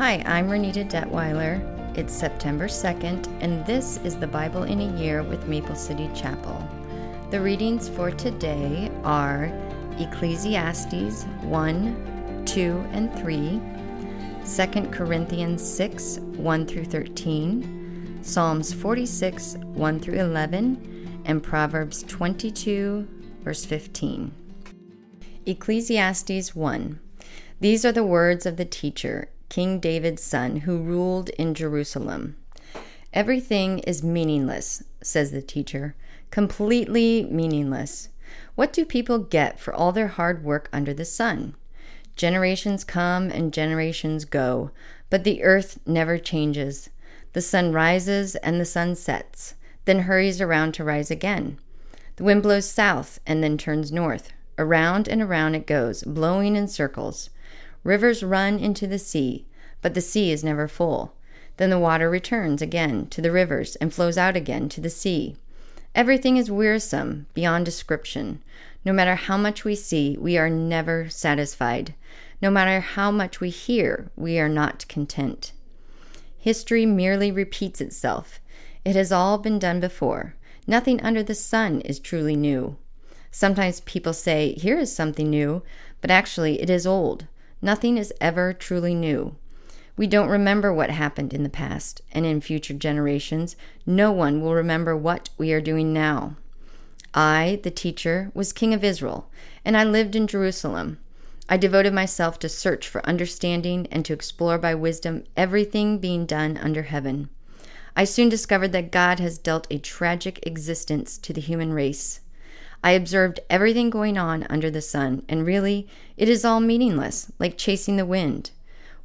Hi, I'm Renita Detwiler. It's September 2nd, and this is the Bible in a Year with Maple City Chapel. The readings for today are Ecclesiastes 1, 2, and 3, 2 Corinthians 6, 1 through 13, Psalms 46, 1 through 11, and Proverbs 22, verse 15. Ecclesiastes 1. These are the words of the teacher, King David's son, who ruled in Jerusalem. Everything is meaningless, says the teacher, completely meaningless. What do people get for all their hard work under the sun? Generations come and generations go, but the earth never changes. The sun rises and the sun sets, then hurries around to rise again. The wind blows south and then turns north. Around and around it goes, blowing in circles. Rivers run into the sea, but the sea is never full. Then the water returns again to the rivers and flows out again to the sea. Everything is wearisome beyond description. No matter how much we see, we are never satisfied. No matter how much we hear, we are not content. History merely repeats itself. It has all been done before. Nothing under the sun is truly new. Sometimes people say, Here is something new, but actually it is old. Nothing is ever truly new. We don't remember what happened in the past, and in future generations, no one will remember what we are doing now. I, the teacher, was king of Israel, and I lived in Jerusalem. I devoted myself to search for understanding and to explore by wisdom everything being done under heaven. I soon discovered that God has dealt a tragic existence to the human race. I observed everything going on under the sun, and really, it is all meaningless, like chasing the wind.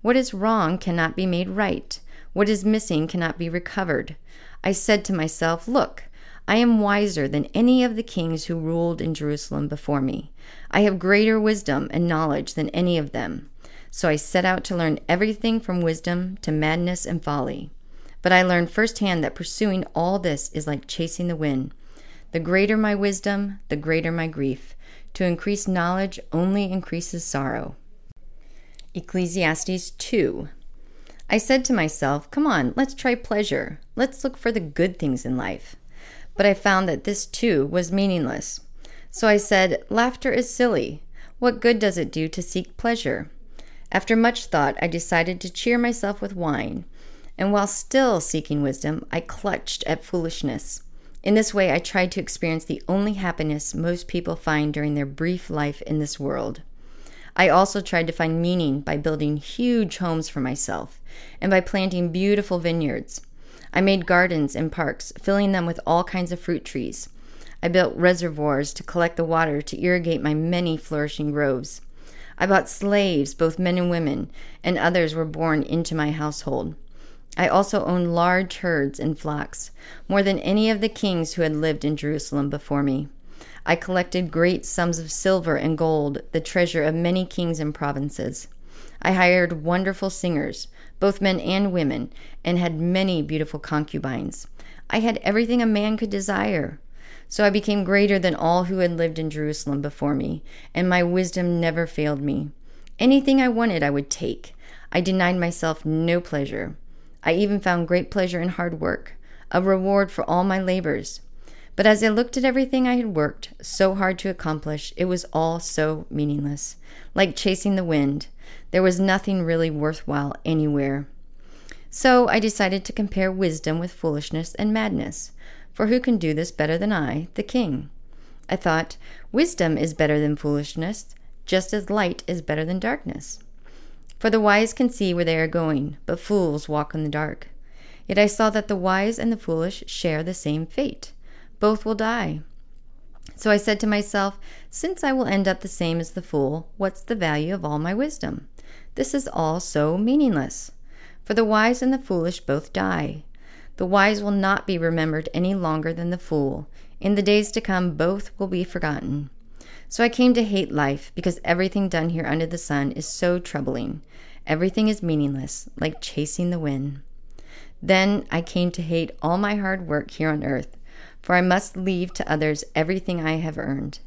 What is wrong cannot be made right. What is missing cannot be recovered. I said to myself, Look, I am wiser than any of the kings who ruled in Jerusalem before me. I have greater wisdom and knowledge than any of them. So I set out to learn everything from wisdom to madness and folly. But I learned firsthand that pursuing all this is like chasing the wind. The greater my wisdom, the greater my grief. To increase knowledge only increases sorrow. Ecclesiastes 2. I said to myself, Come on, let's try pleasure. Let's look for the good things in life. But I found that this too was meaningless. So I said, Laughter is silly. What good does it do to seek pleasure? After much thought, I decided to cheer myself with wine. And while still seeking wisdom, I clutched at foolishness. In this way, I tried to experience the only happiness most people find during their brief life in this world. I also tried to find meaning by building huge homes for myself and by planting beautiful vineyards. I made gardens and parks, filling them with all kinds of fruit trees. I built reservoirs to collect the water to irrigate my many flourishing groves. I bought slaves, both men and women, and others were born into my household. I also owned large herds and flocks, more than any of the kings who had lived in Jerusalem before me. I collected great sums of silver and gold, the treasure of many kings and provinces. I hired wonderful singers, both men and women, and had many beautiful concubines. I had everything a man could desire. So I became greater than all who had lived in Jerusalem before me, and my wisdom never failed me. Anything I wanted, I would take. I denied myself no pleasure. I even found great pleasure in hard work, a reward for all my labors. But as I looked at everything I had worked so hard to accomplish, it was all so meaningless, like chasing the wind. There was nothing really worthwhile anywhere. So I decided to compare wisdom with foolishness and madness. For who can do this better than I, the king? I thought, wisdom is better than foolishness, just as light is better than darkness. For the wise can see where they are going, but fools walk in the dark. Yet I saw that the wise and the foolish share the same fate. Both will die. So I said to myself, Since I will end up the same as the fool, what's the value of all my wisdom? This is all so meaningless. For the wise and the foolish both die. The wise will not be remembered any longer than the fool. In the days to come, both will be forgotten. So I came to hate life because everything done here under the sun is so troubling. Everything is meaningless, like chasing the wind. Then I came to hate all my hard work here on earth, for I must leave to others everything I have earned.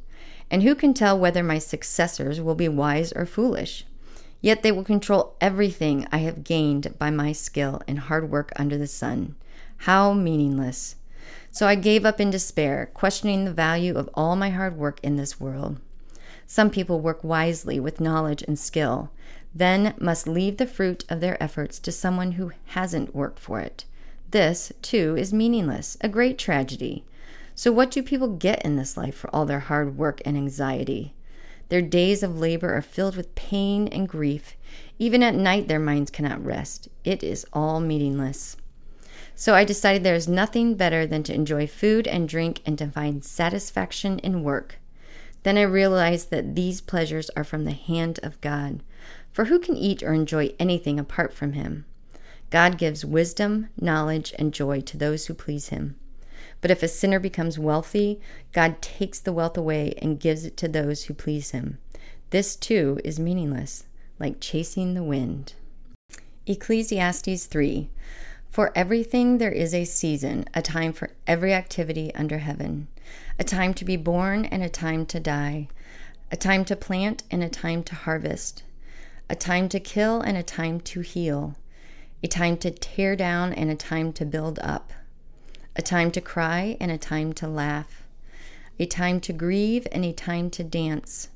And who can tell whether my successors will be wise or foolish? Yet they will control everything I have gained by my skill and hard work under the sun. How meaningless. So I gave up in despair, questioning the value of all my hard work in this world. Some people work wisely with knowledge and skill, then must leave the fruit of their efforts to someone who hasn't worked for it. This, too, is meaningless, a great tragedy. So, what do people get in this life for all their hard work and anxiety? Their days of labor are filled with pain and grief. Even at night, their minds cannot rest. It is all meaningless. So I decided there is nothing better than to enjoy food and drink and to find satisfaction in work. Then I realized that these pleasures are from the hand of God. For who can eat or enjoy anything apart from Him? God gives wisdom, knowledge, and joy to those who please Him. But if a sinner becomes wealthy, God takes the wealth away and gives it to those who please him. This too is meaningless, like chasing the wind. Ecclesiastes 3 For everything there is a season, a time for every activity under heaven, a time to be born and a time to die, a time to plant and a time to harvest, a time to kill and a time to heal, a time to tear down and a time to build up a time to cry and a time to laugh, a time to grieve and a time to dance,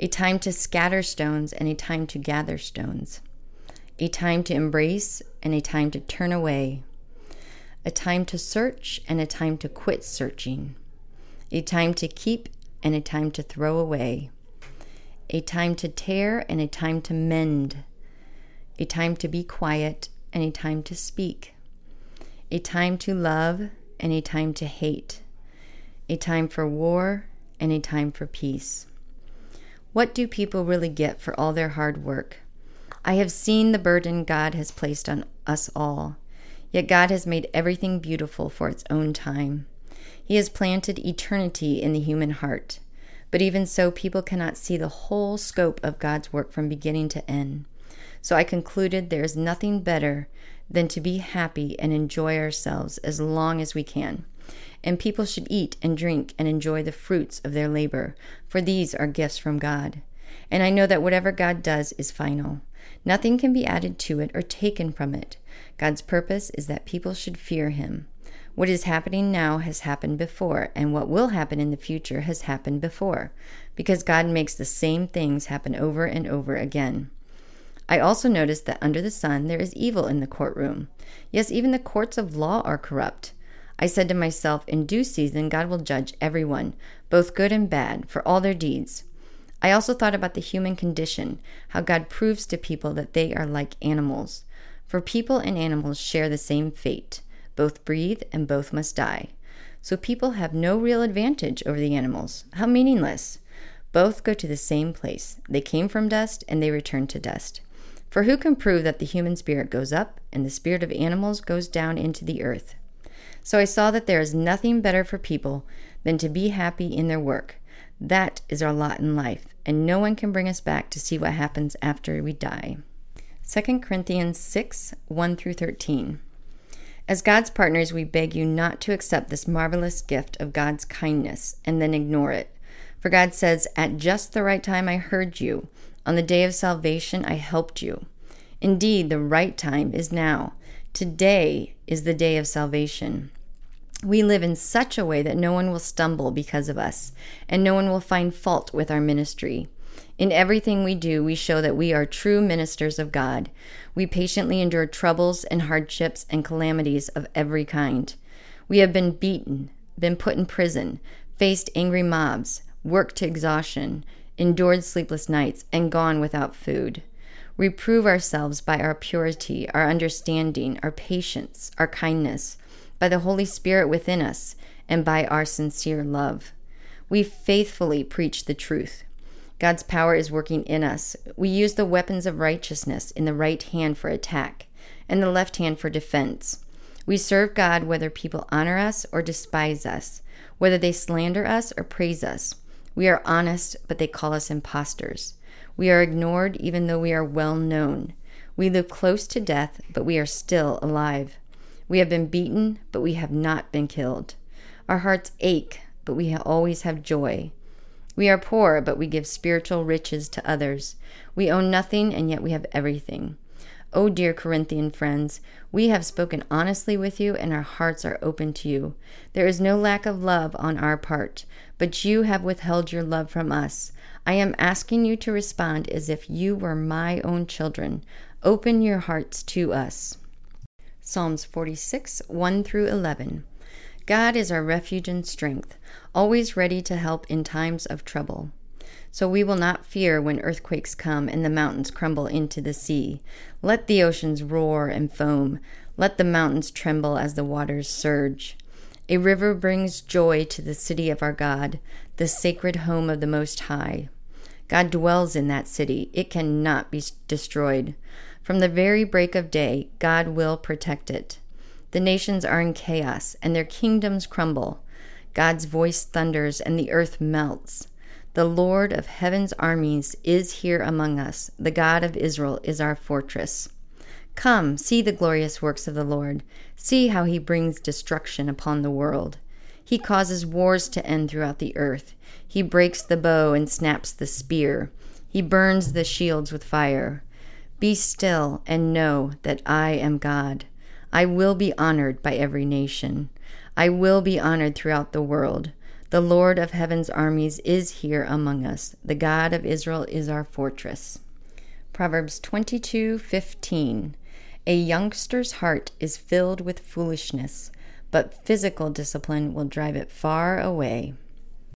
a time to scatter stones and a time to gather stones, a time to embrace and a time to turn away, a time to search and a time to quit searching, a time to keep and a time to throw away, a time to tear and a time to mend, a time to be quiet and a time to speak a time to love and a time to hate, a time for war and a time for peace. What do people really get for all their hard work? I have seen the burden God has placed on us all, yet God has made everything beautiful for its own time. He has planted eternity in the human heart. But even so, people cannot see the whole scope of God's work from beginning to end. So I concluded there is nothing better than to be happy and enjoy ourselves as long as we can. And people should eat and drink and enjoy the fruits of their labor, for these are gifts from God. And I know that whatever God does is final. Nothing can be added to it or taken from it. God's purpose is that people should fear Him. What is happening now has happened before, and what will happen in the future has happened before, because God makes the same things happen over and over again. I also noticed that under the sun there is evil in the courtroom. Yes, even the courts of law are corrupt. I said to myself, In due season, God will judge everyone, both good and bad, for all their deeds. I also thought about the human condition, how God proves to people that they are like animals. For people and animals share the same fate both breathe and both must die. So people have no real advantage over the animals. How meaningless! Both go to the same place. They came from dust and they return to dust. For who can prove that the human spirit goes up and the spirit of animals goes down into the earth? So I saw that there is nothing better for people than to be happy in their work. That is our lot in life, and no one can bring us back to see what happens after we die. 2 Corinthians 6 1 through 13. As God's partners, we beg you not to accept this marvelous gift of God's kindness and then ignore it. For God says, At just the right time I heard you. On the day of salvation, I helped you. Indeed, the right time is now. Today is the day of salvation. We live in such a way that no one will stumble because of us, and no one will find fault with our ministry. In everything we do, we show that we are true ministers of God. We patiently endure troubles and hardships and calamities of every kind. We have been beaten, been put in prison, faced angry mobs, worked to exhaustion, endured sleepless nights, and gone without food. We prove ourselves by our purity, our understanding, our patience, our kindness, by the Holy Spirit within us, and by our sincere love. We faithfully preach the truth. God's power is working in us. We use the weapons of righteousness in the right hand for attack and the left hand for defense. We serve God whether people honor us or despise us, whether they slander us or praise us. We are honest, but they call us impostors. We are ignored, even though we are well known. We live close to death, but we are still alive. We have been beaten, but we have not been killed. Our hearts ache, but we always have joy. We are poor, but we give spiritual riches to others. We own nothing, and yet we have everything. O oh, dear Corinthian friends, we have spoken honestly with you, and our hearts are open to you. There is no lack of love on our part, but you have withheld your love from us. I am asking you to respond as if you were my own children. Open your hearts to us. Psalms 46, 1 through 11. God is our refuge and strength, always ready to help in times of trouble. So we will not fear when earthquakes come and the mountains crumble into the sea. Let the oceans roar and foam. Let the mountains tremble as the waters surge. A river brings joy to the city of our God, the sacred home of the Most High. God dwells in that city. It cannot be destroyed. From the very break of day, God will protect it. The nations are in chaos, and their kingdoms crumble. God's voice thunders, and the earth melts. The Lord of heaven's armies is here among us. The God of Israel is our fortress. Come, see the glorious works of the Lord. See how he brings destruction upon the world. He causes wars to end throughout the earth. He breaks the bow and snaps the spear. He burns the shields with fire. Be still and know that I am God. I will be honored by every nation. I will be honored throughout the world. The Lord of heaven's armies is here among us. The God of Israel is our fortress. Proverbs 22:15 A youngster's heart is filled with foolishness, but physical discipline will drive it far away.